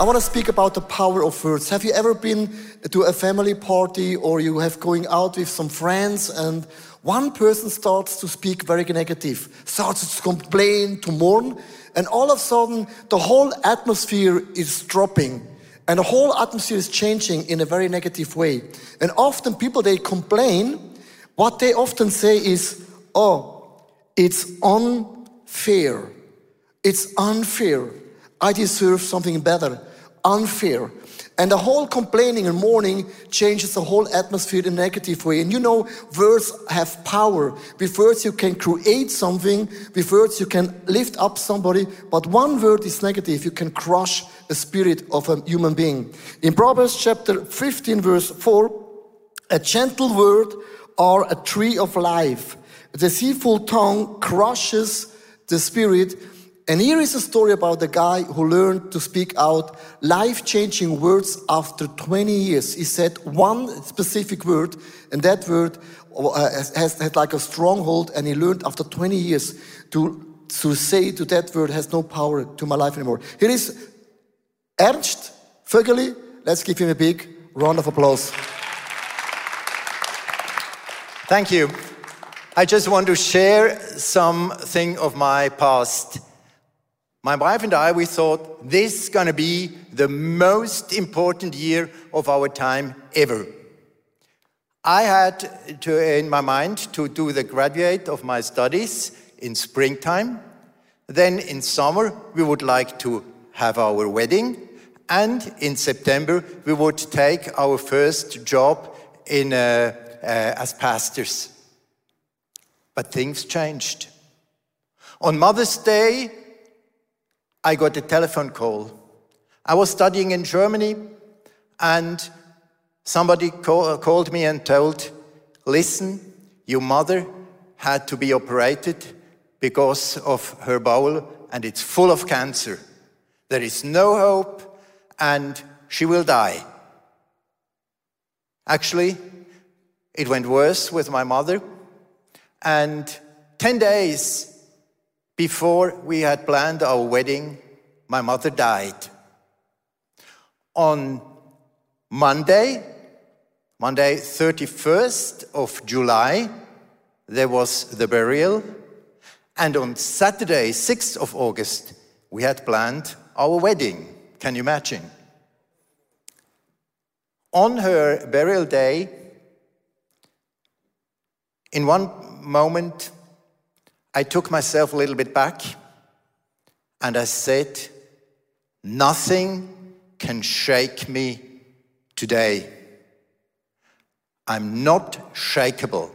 I want to speak about the power of words. Have you ever been to a family party or you have going out with some friends and one person starts to speak very negative, starts to complain, to mourn, and all of a sudden the whole atmosphere is dropping and the whole atmosphere is changing in a very negative way. And often people they complain, what they often say is, "Oh, it's unfair. It's unfair. I deserve something better." Unfair. And the whole complaining and mourning changes the whole atmosphere in a negative way. And you know, words have power. With words, you can create something. With words, you can lift up somebody. But one word is negative. You can crush the spirit of a human being. In Proverbs chapter 15, verse 4, a gentle word or a tree of life. The deceitful tongue crushes the spirit and here is a story about a guy who learned to speak out life changing words after 20 years. He said one specific word, and that word uh, has had like a stronghold, and he learned after 20 years to, to say to that word has no power to my life anymore. Here is Ernst Vögeli. Let's give him a big round of applause. Thank you. I just want to share something of my past. My wife and I, we thought this is going to be the most important year of our time ever. I had to, in my mind to do the graduate of my studies in springtime. Then in summer, we would like to have our wedding. And in September, we would take our first job in, uh, uh, as pastors. But things changed. On Mother's Day, I got a telephone call. I was studying in Germany, and somebody call, called me and told, Listen, your mother had to be operated because of her bowel, and it's full of cancer. There is no hope, and she will die. Actually, it went worse with my mother, and 10 days before we had planned our wedding, my mother died. On Monday, Monday 31st of July, there was the burial. And on Saturday, 6th of August, we had planned our wedding. Can you imagine? On her burial day, in one moment, I took myself a little bit back and I said, Nothing can shake me today. I'm not shakable.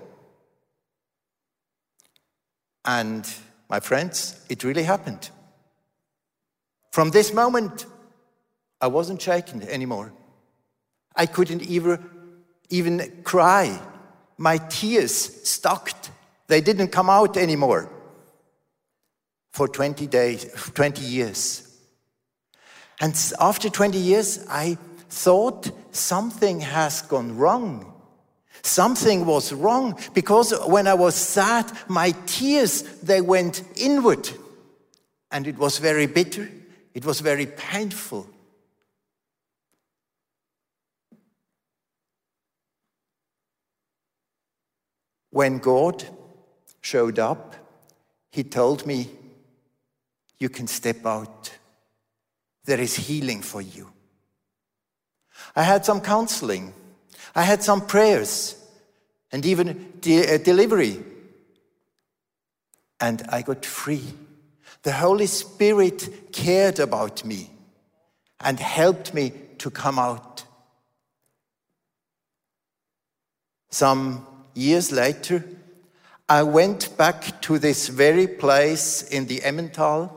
And my friends, it really happened. From this moment, I wasn't shaken anymore. I couldn't even, even cry. My tears stopped. They didn't come out anymore for 20 days, 20 years. And after 20 years, I thought something has gone wrong. Something was wrong because when I was sad, my tears, they went inward. And it was very bitter. It was very painful. When God showed up, he told me, You can step out. There is healing for you. I had some counseling, I had some prayers, and even de- uh, delivery. And I got free. The Holy Spirit cared about me and helped me to come out. Some years later, I went back to this very place in the Emmental.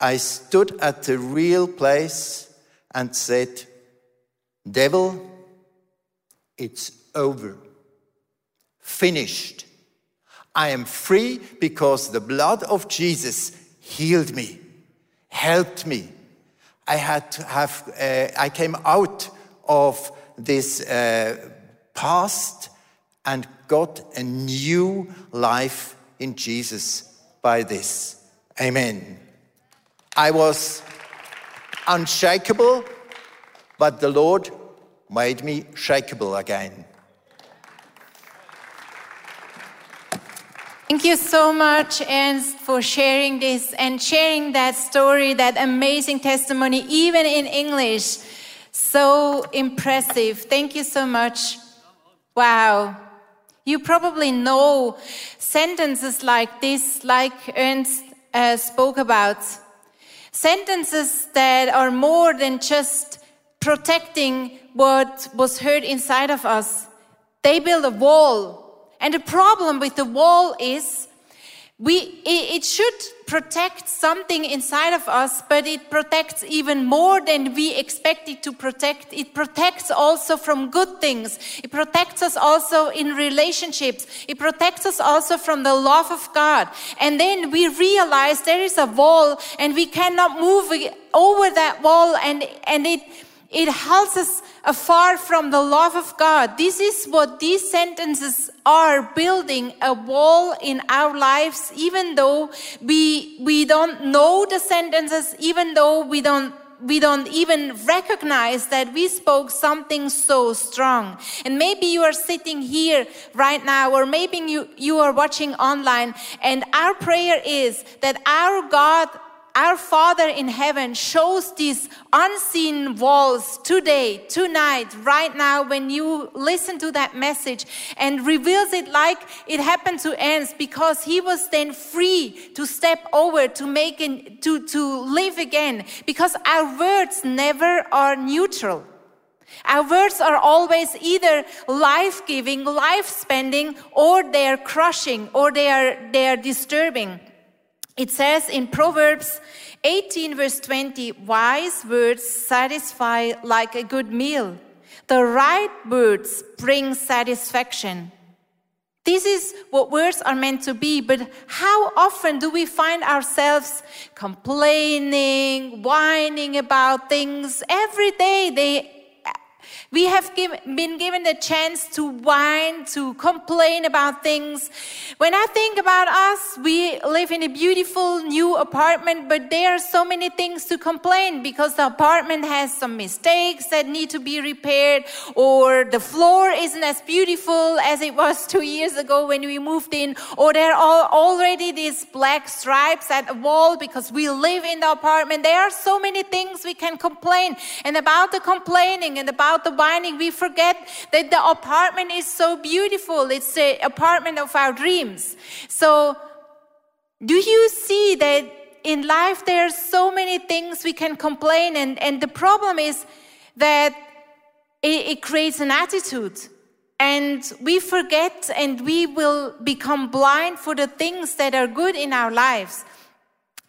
I stood at the real place and said, Devil, it's over. Finished. I am free because the blood of Jesus healed me, helped me. I had to have, uh, I came out of this uh, past and got a new life in Jesus by this. Amen. I was, unshakable, but the Lord made me shakable again. Thank you so much, Ernst, for sharing this and sharing that story, that amazing testimony, even in English. So impressive. Thank you so much. Wow. You probably know sentences like this, like Ernst uh, spoke about. Sentences that are more than just protecting what was heard inside of us. They build a wall and the problem with the wall is we, it should protect something inside of us, but it protects even more than we expect it to protect. It protects also from good things. It protects us also in relationships. It protects us also from the love of God. And then we realize there is a wall and we cannot move over that wall and, and it, it holds us afar from the love of God. This is what these sentences are building a wall in our lives, even though we, we don't know the sentences, even though we don't we don't even recognize that we spoke something so strong. And maybe you are sitting here right now, or maybe you, you are watching online, and our prayer is that our God our Father in heaven shows these unseen walls today, tonight, right now, when you listen to that message and reveals it like it happened to Ernst because he was then free to step over to make it, to, to live again because our words never are neutral. Our words are always either life giving, life spending, or they are crushing, or they are, they are disturbing. It says in Proverbs 18, verse 20, wise words satisfy like a good meal. The right words bring satisfaction. This is what words are meant to be, but how often do we find ourselves complaining, whining about things every day? They we have give, been given the chance to whine, to complain about things. When I think about us, we live in a beautiful new apartment, but there are so many things to complain because the apartment has some mistakes that need to be repaired, or the floor isn't as beautiful as it was two years ago when we moved in, or there are already these black stripes at the wall because we live in the apartment. There are so many things we can complain. And about the complaining and about the whining, we forget that the apartment is so beautiful. It's the apartment of our dreams. So, do you see that in life there are so many things we can complain, and, and the problem is that it, it creates an attitude. And we forget and we will become blind for the things that are good in our lives.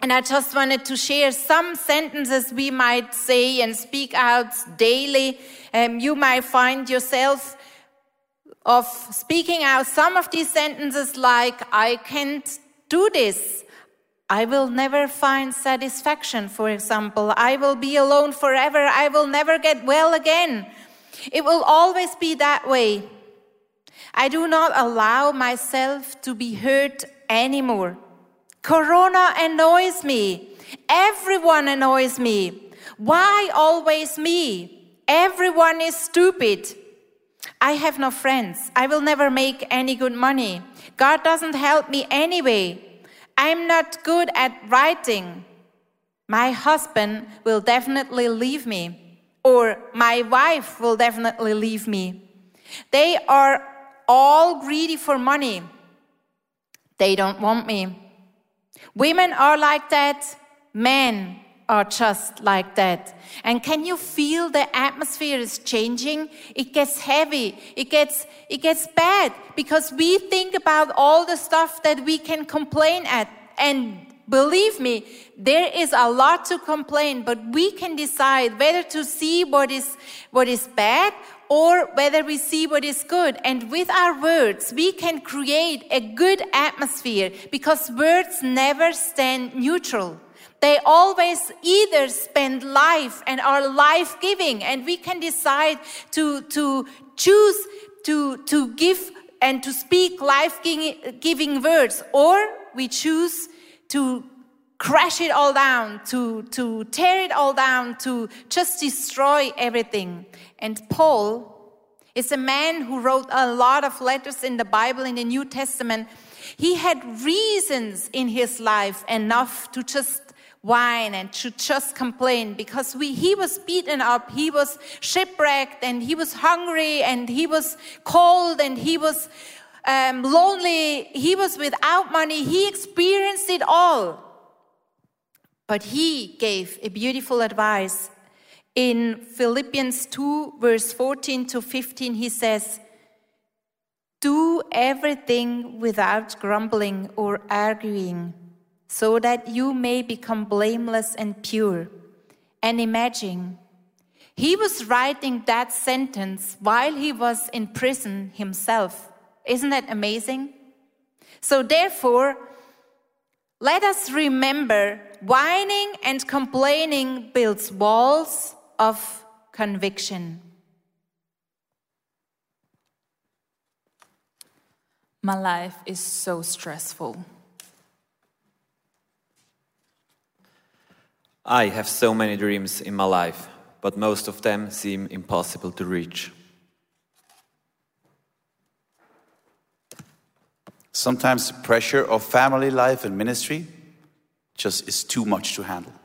And I just wanted to share some sentences we might say and speak out daily. Um, you might find yourself of speaking out some of these sentences like, I can't do this. I will never find satisfaction, for example. I will be alone forever. I will never get well again. It will always be that way. I do not allow myself to be hurt anymore. Corona annoys me. Everyone annoys me. Why always me? Everyone is stupid. I have no friends. I will never make any good money. God doesn't help me anyway. I'm not good at writing. My husband will definitely leave me, or my wife will definitely leave me. They are all greedy for money. They don't want me. Women are like that, men are just like that. And can you feel the atmosphere is changing? It gets heavy. It gets, it gets bad because we think about all the stuff that we can complain at. And believe me, there is a lot to complain, but we can decide whether to see what is, what is bad or whether we see what is good. And with our words, we can create a good atmosphere because words never stand neutral. They always either spend life and are life giving, and we can decide to, to choose to, to give and to speak life giving words, or we choose to crash it all down, to, to tear it all down, to just destroy everything. And Paul is a man who wrote a lot of letters in the Bible, in the New Testament. He had reasons in his life enough to just whine and to just complain because we, he was beaten up, he was shipwrecked, and he was hungry, and he was cold, and he was um, lonely, he was without money. He experienced it all. But he gave a beautiful advice. In Philippians 2, verse 14 to 15, he says, Do everything without grumbling or arguing, so that you may become blameless and pure. And imagine, he was writing that sentence while he was in prison himself. Isn't that amazing? So, therefore, let us remember whining and complaining builds walls of conviction. My life is so stressful. I have so many dreams in my life, but most of them seem impossible to reach. Sometimes the pressure of family life and ministry just is too much to handle.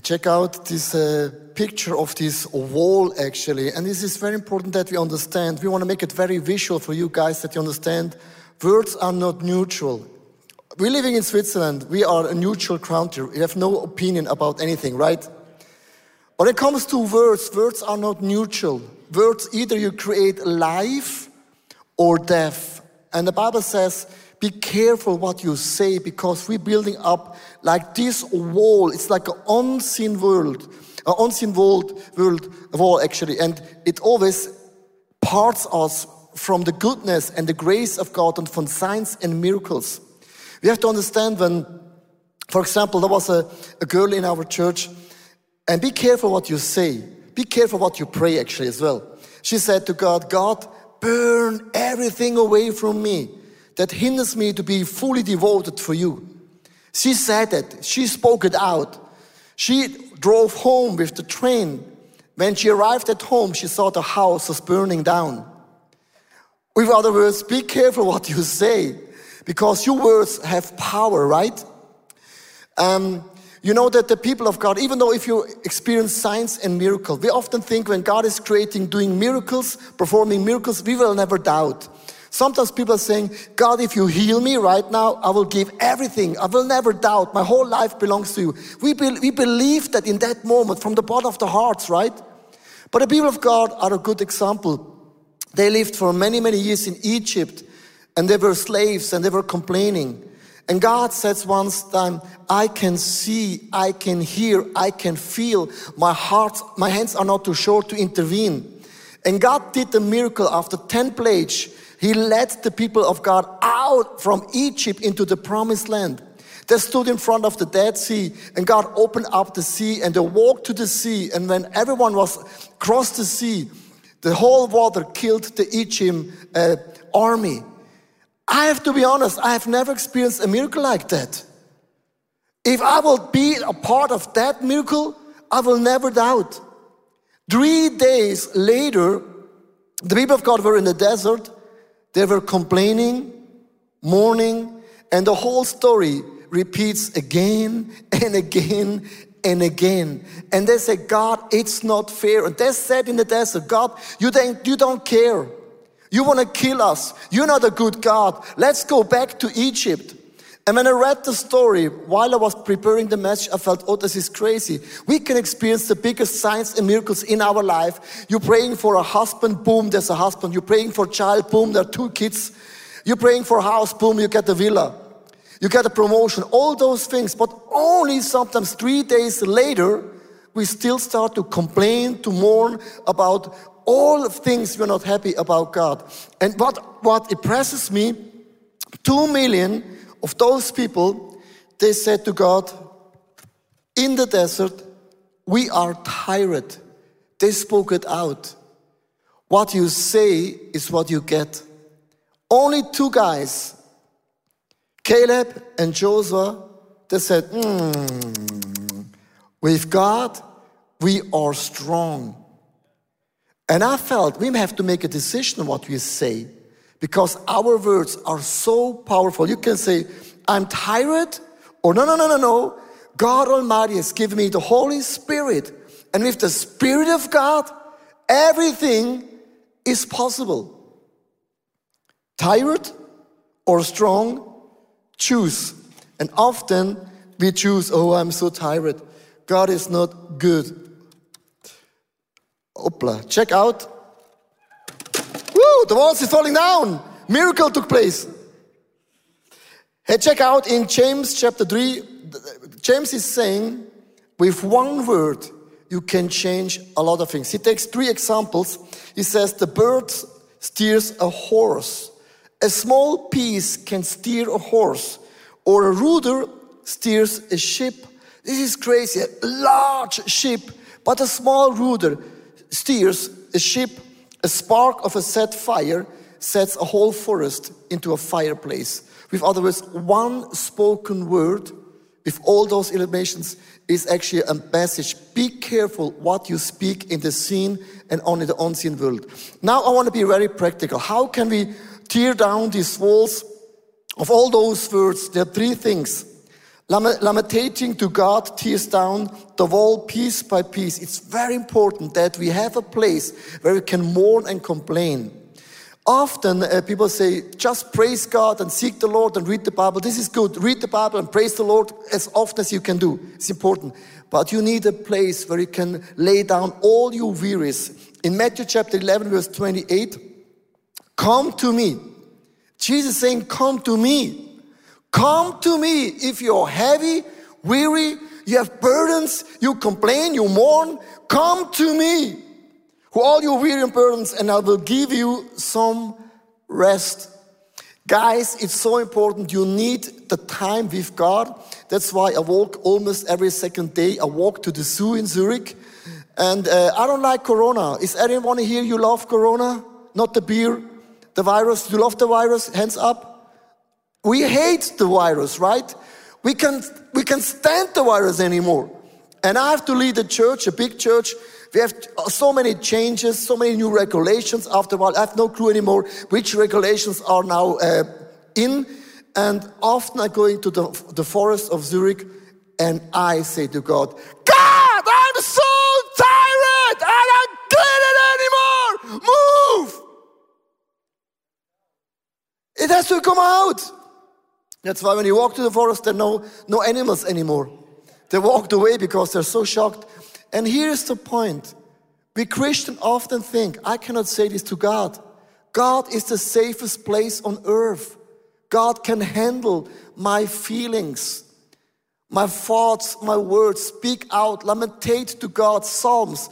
Check out this uh, picture of this wall actually. And this is very important that we understand. We want to make it very visual for you guys that you understand words are not neutral. We're living in Switzerland. We are a neutral country. We have no opinion about anything, right? When it comes to words, words are not neutral. Words either you create life or death. And the Bible says, be careful what you say because we're building up like this wall. It's like an unseen world, an unseen world, world wall actually. And it always parts us from the goodness and the grace of God and from signs and miracles. We have to understand when, for example, there was a, a girl in our church, and be careful what you say. Be careful what you pray actually as well. She said to God, God, burn everything away from me that hinders me to be fully devoted for you. She said it. She spoke it out. She drove home with the train. When she arrived at home, she saw the house was burning down. With other words, be careful what you say because your words have power, right? Um, you know that the people of God, even though if you experience signs and miracles, we often think when God is creating, doing miracles, performing miracles, we will never doubt. Sometimes people are saying, God, if you heal me right now, I will give everything. I will never doubt. My whole life belongs to you. We, be, we believe that in that moment from the bottom of the hearts, right? But the people of God are a good example. They lived for many, many years in Egypt and they were slaves and they were complaining. And God says once time, I can see, I can hear, I can feel. My heart, my hands are not too short to intervene. And God did the miracle after 10 plagues. He led the people of God out from Egypt into the promised land. They stood in front of the Dead Sea and God opened up the sea and they walked to the sea. And when everyone was crossed the sea, the whole water killed the Egyptian uh, army. I have to be honest, I have never experienced a miracle like that. If I will be a part of that miracle, I will never doubt. Three days later, the people of God were in the desert they were complaining, mourning, and the whole story repeats again and again and again. And they say, God, it's not fair. And they said in the desert, God, you don't, you don't care. You want to kill us. You're not a good God. Let's go back to Egypt. And when I read the story, while I was preparing the message, I felt, oh, this is crazy. We can experience the biggest signs and miracles in our life. You're praying for a husband, boom, there's a husband. You're praying for a child, boom, there are two kids. You're praying for a house, boom, you get a villa. You get a promotion, all those things. But only sometimes three days later, we still start to complain, to mourn about all things we're not happy about God. And what, what impresses me, two million of those people, they said to God, in the desert, we are tired. They spoke it out. What you say is what you get. Only two guys, Caleb and Joshua, they said, "Hmm, with God, we are strong. And I felt we have to make a decision what we say because our words are so powerful. You can say, I'm tired, or no, no, no, no, no. God Almighty has given me the Holy Spirit. And with the Spirit of God, everything is possible. Tired or strong, choose. And often we choose, oh, I'm so tired. God is not good. Opla, check out. The walls is falling down. Miracle took place. Hey, check out in James chapter 3. James is saying, with one word, you can change a lot of things. He takes three examples. He says, the bird steers a horse. A small piece can steer a horse, or a rudder steers a ship. This is crazy. A large ship, but a small rudder steers a ship. A spark of a set fire sets a whole forest into a fireplace. With other words, one spoken word with all those illuminations is actually a message. Be careful what you speak in the seen and only the unseen world. Now I want to be very practical. How can we tear down these walls of all those words? There are three things. Lamentating to God tears down the wall piece by piece. It's very important that we have a place where we can mourn and complain. Often uh, people say, just praise God and seek the Lord and read the Bible. This is good. Read the Bible and praise the Lord as often as you can do. It's important. But you need a place where you can lay down all your wearies. In Matthew chapter 11, verse 28, come to me. Jesus saying, come to me. Come to me if you're heavy, weary, you have burdens, you complain, you mourn. Come to me who all your weary and burdens, and I will give you some rest. Guys, it's so important. You need the time with God. That's why I walk almost every second day. I walk to the zoo in Zurich. And uh, I don't like Corona. Is anyone here you love Corona? Not the beer, the virus. You love the virus? Hands up. We hate the virus, right? We can we can stand the virus anymore. And I have to lead a church, a big church, we have so many changes, so many new regulations. After a while, I have no clue anymore which regulations are now uh, in. And often I go into the, the forest of Zurich and I say to God, God, I'm so tired. I don't get it anymore. Move. It has to come out. That's why when you walk to the forest, there are no, no animals anymore. They walked away because they're so shocked. And here's the point. We Christians often think, I cannot say this to God. God is the safest place on earth. God can handle my feelings, my thoughts, my words. Speak out, lamentate to God. Psalms.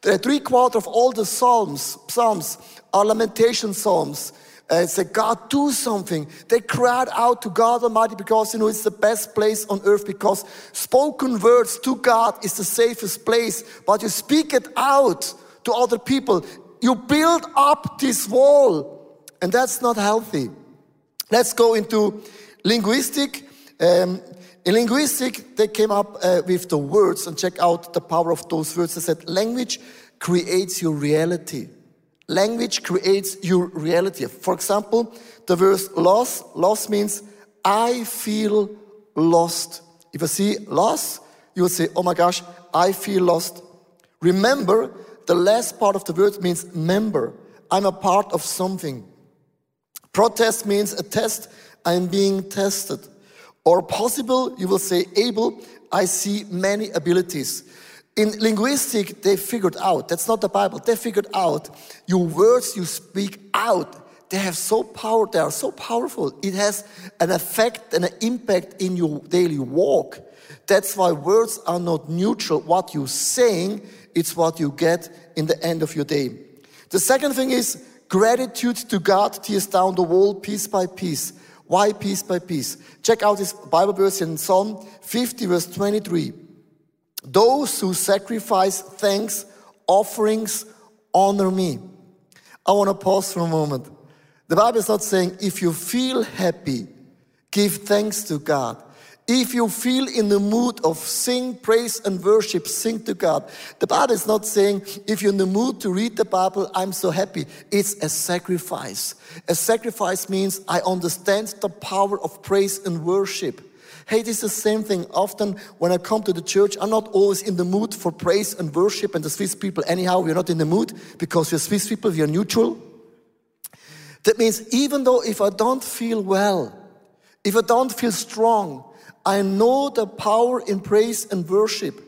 The three quarter of all the psalms, psalms are lamentation psalms and say, God, do something. They cried out to God Almighty because, you know, it's the best place on earth because spoken words to God is the safest place. But you speak it out to other people. You build up this wall, and that's not healthy. Let's go into linguistic. Um, in linguistic, they came up uh, with the words and check out the power of those words. They said, language creates your reality. Language creates your reality. For example, the verse loss, loss means I feel lost. If I see loss, you will say, oh my gosh, I feel lost. Remember, the last part of the word means member. I'm a part of something. Protest means a test. I'm being tested. Or possible, you will say able. I see many abilities. In linguistic, they figured out, that's not the Bible, they figured out your words you speak out, they have so power, they are so powerful. It has an effect and an impact in your daily walk. That's why words are not neutral. What you're saying, it's what you get in the end of your day. The second thing is gratitude to God tears down the wall piece by piece. Why piece by piece? Check out this Bible verse in Psalm 50, verse 23. Those who sacrifice thanks offerings honor me. I want to pause for a moment. The Bible is not saying if you feel happy, give thanks to God. If you feel in the mood of sing, praise, and worship, sing to God. The Bible is not saying if you're in the mood to read the Bible, I'm so happy. It's a sacrifice. A sacrifice means I understand the power of praise and worship. Hey, this is the same thing. Often when I come to the church, I'm not always in the mood for praise and worship. And the Swiss people, anyhow, we're not in the mood because we're Swiss people, we are neutral. That means even though if I don't feel well, if I don't feel strong, I know the power in praise and worship.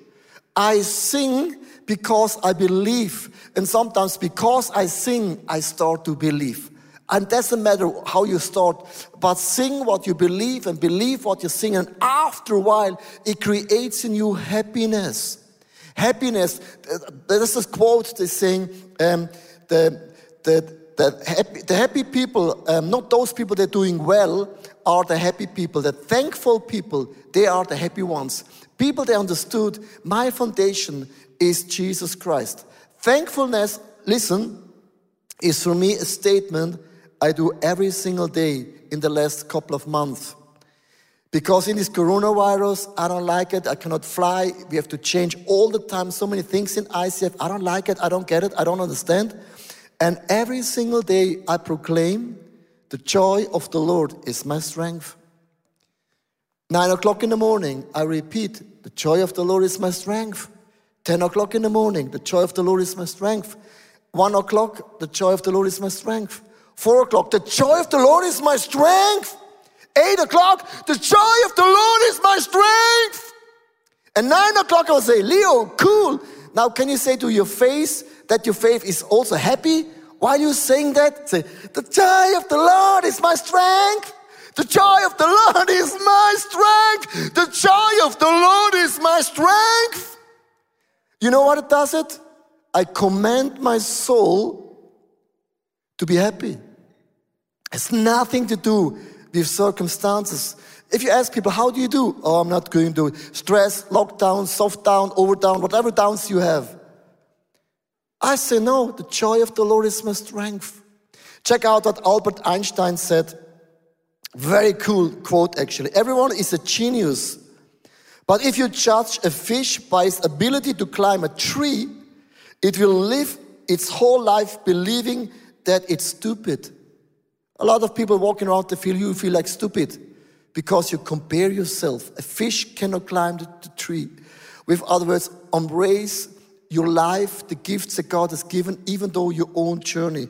I sing because I believe. And sometimes because I sing, I start to believe. And doesn't matter how you start, but sing what you believe and believe what you sing. And after a while, it creates in you happiness. Happiness, there's this quote that's saying, um, the, the, the, happy, the happy people, um, not those people that are doing well, are the happy people. The thankful people, they are the happy ones. People that understood my foundation is Jesus Christ. Thankfulness, listen, is for me a statement I do every single day in the last couple of months. Because in this coronavirus, I don't like it. I cannot fly. We have to change all the time. So many things in ICF. I don't like it. I don't get it. I don't understand. And every single day, I proclaim the joy of the Lord is my strength. Nine o'clock in the morning, I repeat, the joy of the Lord is my strength. Ten o'clock in the morning, the joy of the Lord is my strength. One o'clock, the joy of the Lord is my strength. Four o'clock, the joy of the Lord is my strength. Eight o'clock, the joy of the Lord is my strength. And nine o'clock, I will say, Leo, cool. Now, can you say to your face that your faith is also happy? While you saying that, say, the joy of the Lord is my strength. The joy of the Lord is my strength. The joy of the Lord is my strength. You know what it does it? I command my soul to be happy. It's nothing to do with circumstances. If you ask people, how do you do? Oh, I'm not going to stress, lockdown, soft down, over down, whatever downs you have. I say, no, the joy of the Lord is my strength. Check out what Albert Einstein said. Very cool quote, actually. Everyone is a genius. But if you judge a fish by its ability to climb a tree, it will live its whole life believing that it's stupid. A lot of people walking around, they feel you feel like stupid because you compare yourself. A fish cannot climb the, tree. With other words, embrace your life, the gifts that God has given, even though your own journey.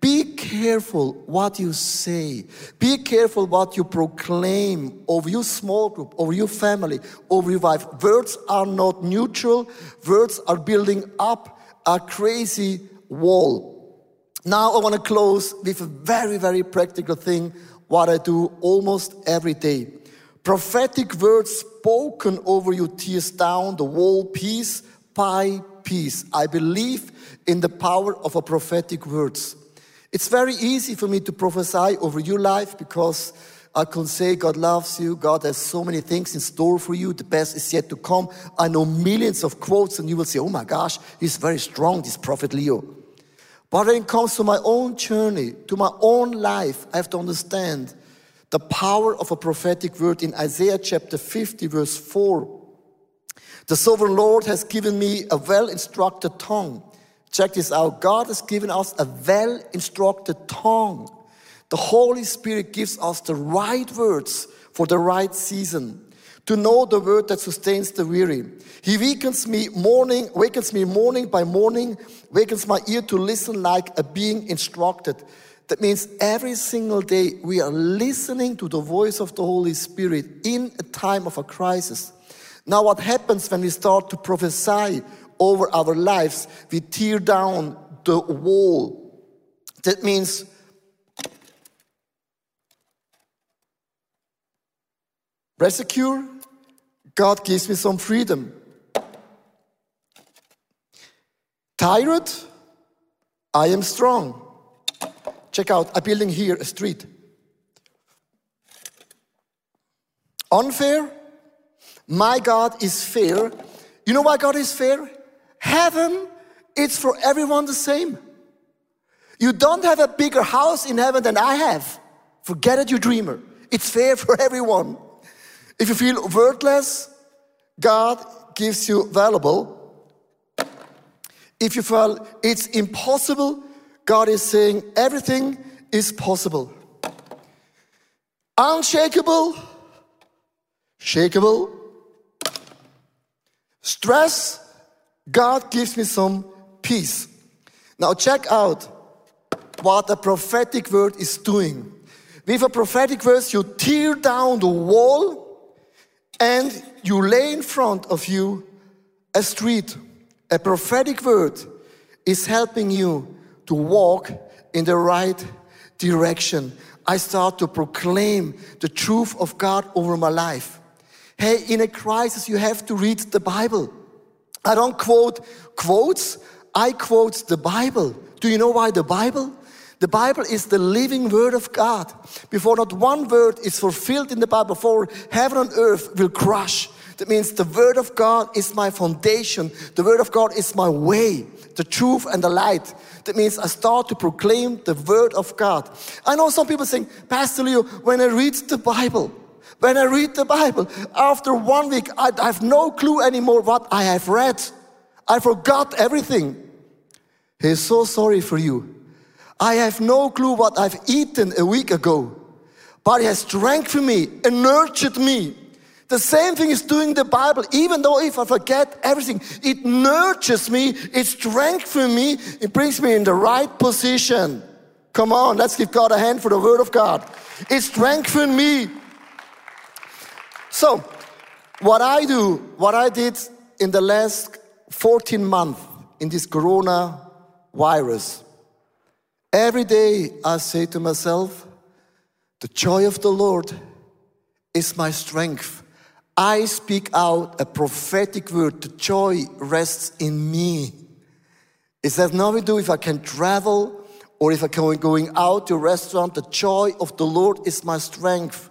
Be careful what you say. Be careful what you proclaim over your small group, over your family, over your wife. Words are not neutral. Words are building up a crazy wall. Now I want to close with a very, very practical thing, what I do almost every day. Prophetic words spoken over you tears down the wall piece by piece. I believe in the power of a prophetic words. It's very easy for me to prophesy over your life because I can say God loves you. God has so many things in store for you. The best is yet to come. I know millions of quotes and you will say, oh my gosh, he's very strong, this prophet Leo. But when it comes to my own journey, to my own life, I have to understand the power of a prophetic word in Isaiah chapter 50, verse 4. The sovereign Lord has given me a well instructed tongue. Check this out God has given us a well instructed tongue. The Holy Spirit gives us the right words for the right season to know the word that sustains the weary. He wakens me morning, wakens me morning by morning, wakens my ear to listen like a being instructed. That means every single day we are listening to the voice of the Holy Spirit in a time of a crisis. Now, what happens when we start to prophesy over our lives? We tear down the wall. That means rescue, God gives me some freedom. Tired, I am strong. Check out a building here, a street. Unfair, my God is fair. You know why God is fair? Heaven, it's for everyone the same. You don't have a bigger house in heaven than I have. Forget it, you dreamer. It's fair for everyone. If you feel worthless, God gives you valuable. If you feel it's impossible, God is saying everything is possible. Unshakable, shakable. Stress, God gives me some peace. Now check out what a prophetic word is doing. With a prophetic verse, you tear down the wall and you lay in front of you a street. A prophetic word is helping you to walk in the right direction. I start to proclaim the truth of God over my life. Hey, in a crisis, you have to read the Bible. I don't quote quotes, I quote the Bible. Do you know why the Bible? The Bible is the living word of God. Before not one word is fulfilled in the Bible, before heaven and earth will crush. That means the word of God is my foundation. The word of God is my way, the truth and the light. That means I start to proclaim the word of God. I know some people saying, Pastor Leo, when I read the Bible, when I read the Bible, after one week, I, I have no clue anymore what I have read. I forgot everything. He's so sorry for you. I have no clue what I've eaten a week ago, but it has strengthened me and nurtured me. The same thing is doing the Bible, even though if I forget everything, it nurtures me, it strengthens me, it brings me in the right position. Come on, let's give God a hand for the Word of God. It strengthens me. So, what I do, what I did in the last 14 months in this corona virus, every day I say to myself, the joy of the Lord is my strength. I speak out a prophetic word. The joy rests in me. It has nothing to do if I can travel or if I can going out to a restaurant. The joy of the Lord is my strength.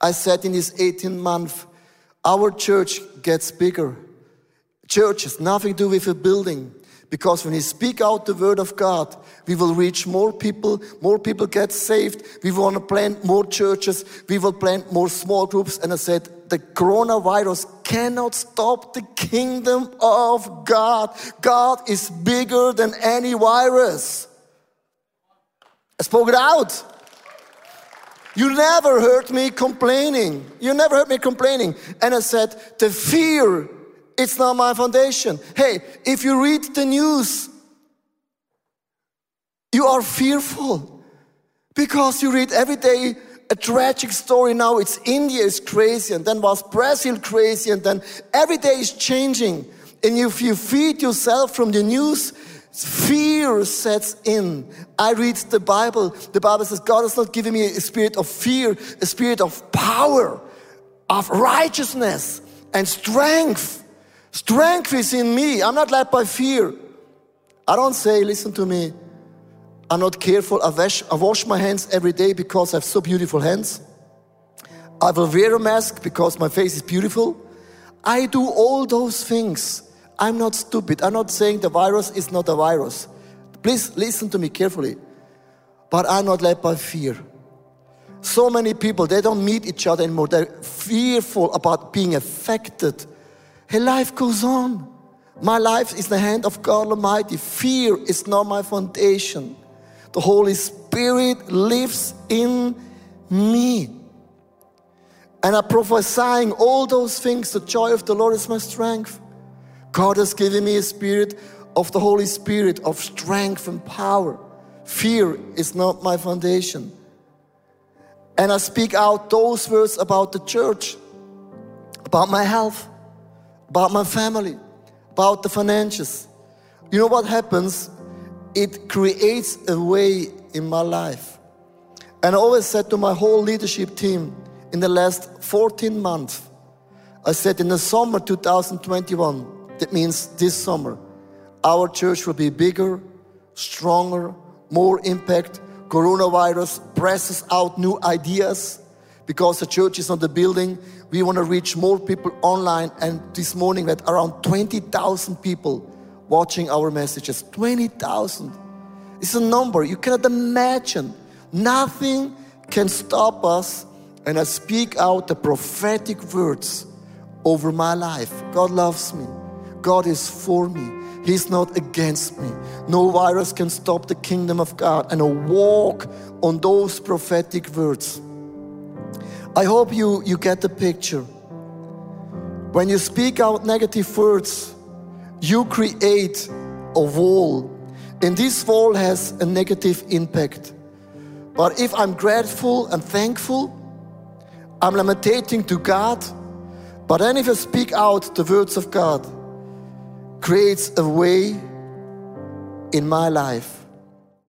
I said in this 18 month, our church gets bigger. Church has nothing to do with a building. Because when we speak out the word of God, we will reach more people, more people get saved. We want to plant more churches, we will plant more small groups. And I said, the coronavirus cannot stop the kingdom of God. God is bigger than any virus. I spoke it out. You never heard me complaining. You never heard me complaining. And I said, the fear it's not my foundation. Hey, if you read the news, you are fearful because you read every day a tragic story. Now it's India is crazy, and then was Brazil crazy, and then every day is changing. And if you feed yourself from the news, fear sets in. I read the Bible. The Bible says God has not given me a spirit of fear, a spirit of power, of righteousness, and strength. Strength is in me. I'm not led by fear. I don't say, listen to me, I'm not careful. I wash, I wash my hands every day because I have so beautiful hands. I will wear a mask because my face is beautiful. I do all those things. I'm not stupid. I'm not saying the virus is not a virus. Please listen to me carefully. But I'm not led by fear. So many people, they don't meet each other anymore. They're fearful about being affected Hey, life goes on. My life is the hand of God Almighty. Fear is not my foundation. The Holy Spirit lives in me. And I'm prophesying all those things. The joy of the Lord is my strength. God has given me a spirit of the Holy Spirit of strength and power. Fear is not my foundation. And I speak out those words about the church, about my health, about my family, about the finances. You know what happens? It creates a way in my life. And I always said to my whole leadership team in the last 14 months, I said in the summer 2021, that means this summer, our church will be bigger, stronger, more impact. Coronavirus presses out new ideas because the church is not a building. We want to reach more people online. And this morning, we had around 20,000 people watching our messages. 20,000. It's a number you cannot imagine. Nothing can stop us. And I speak out the prophetic words over my life. God loves me. God is for me. He's not against me. No virus can stop the kingdom of God. And I walk on those prophetic words. I hope you, you get the picture. When you speak out negative words, you create a wall. And this wall has a negative impact. But if I'm grateful and thankful, I'm lamentating to God. But then if I speak out the words of God, creates a way in my life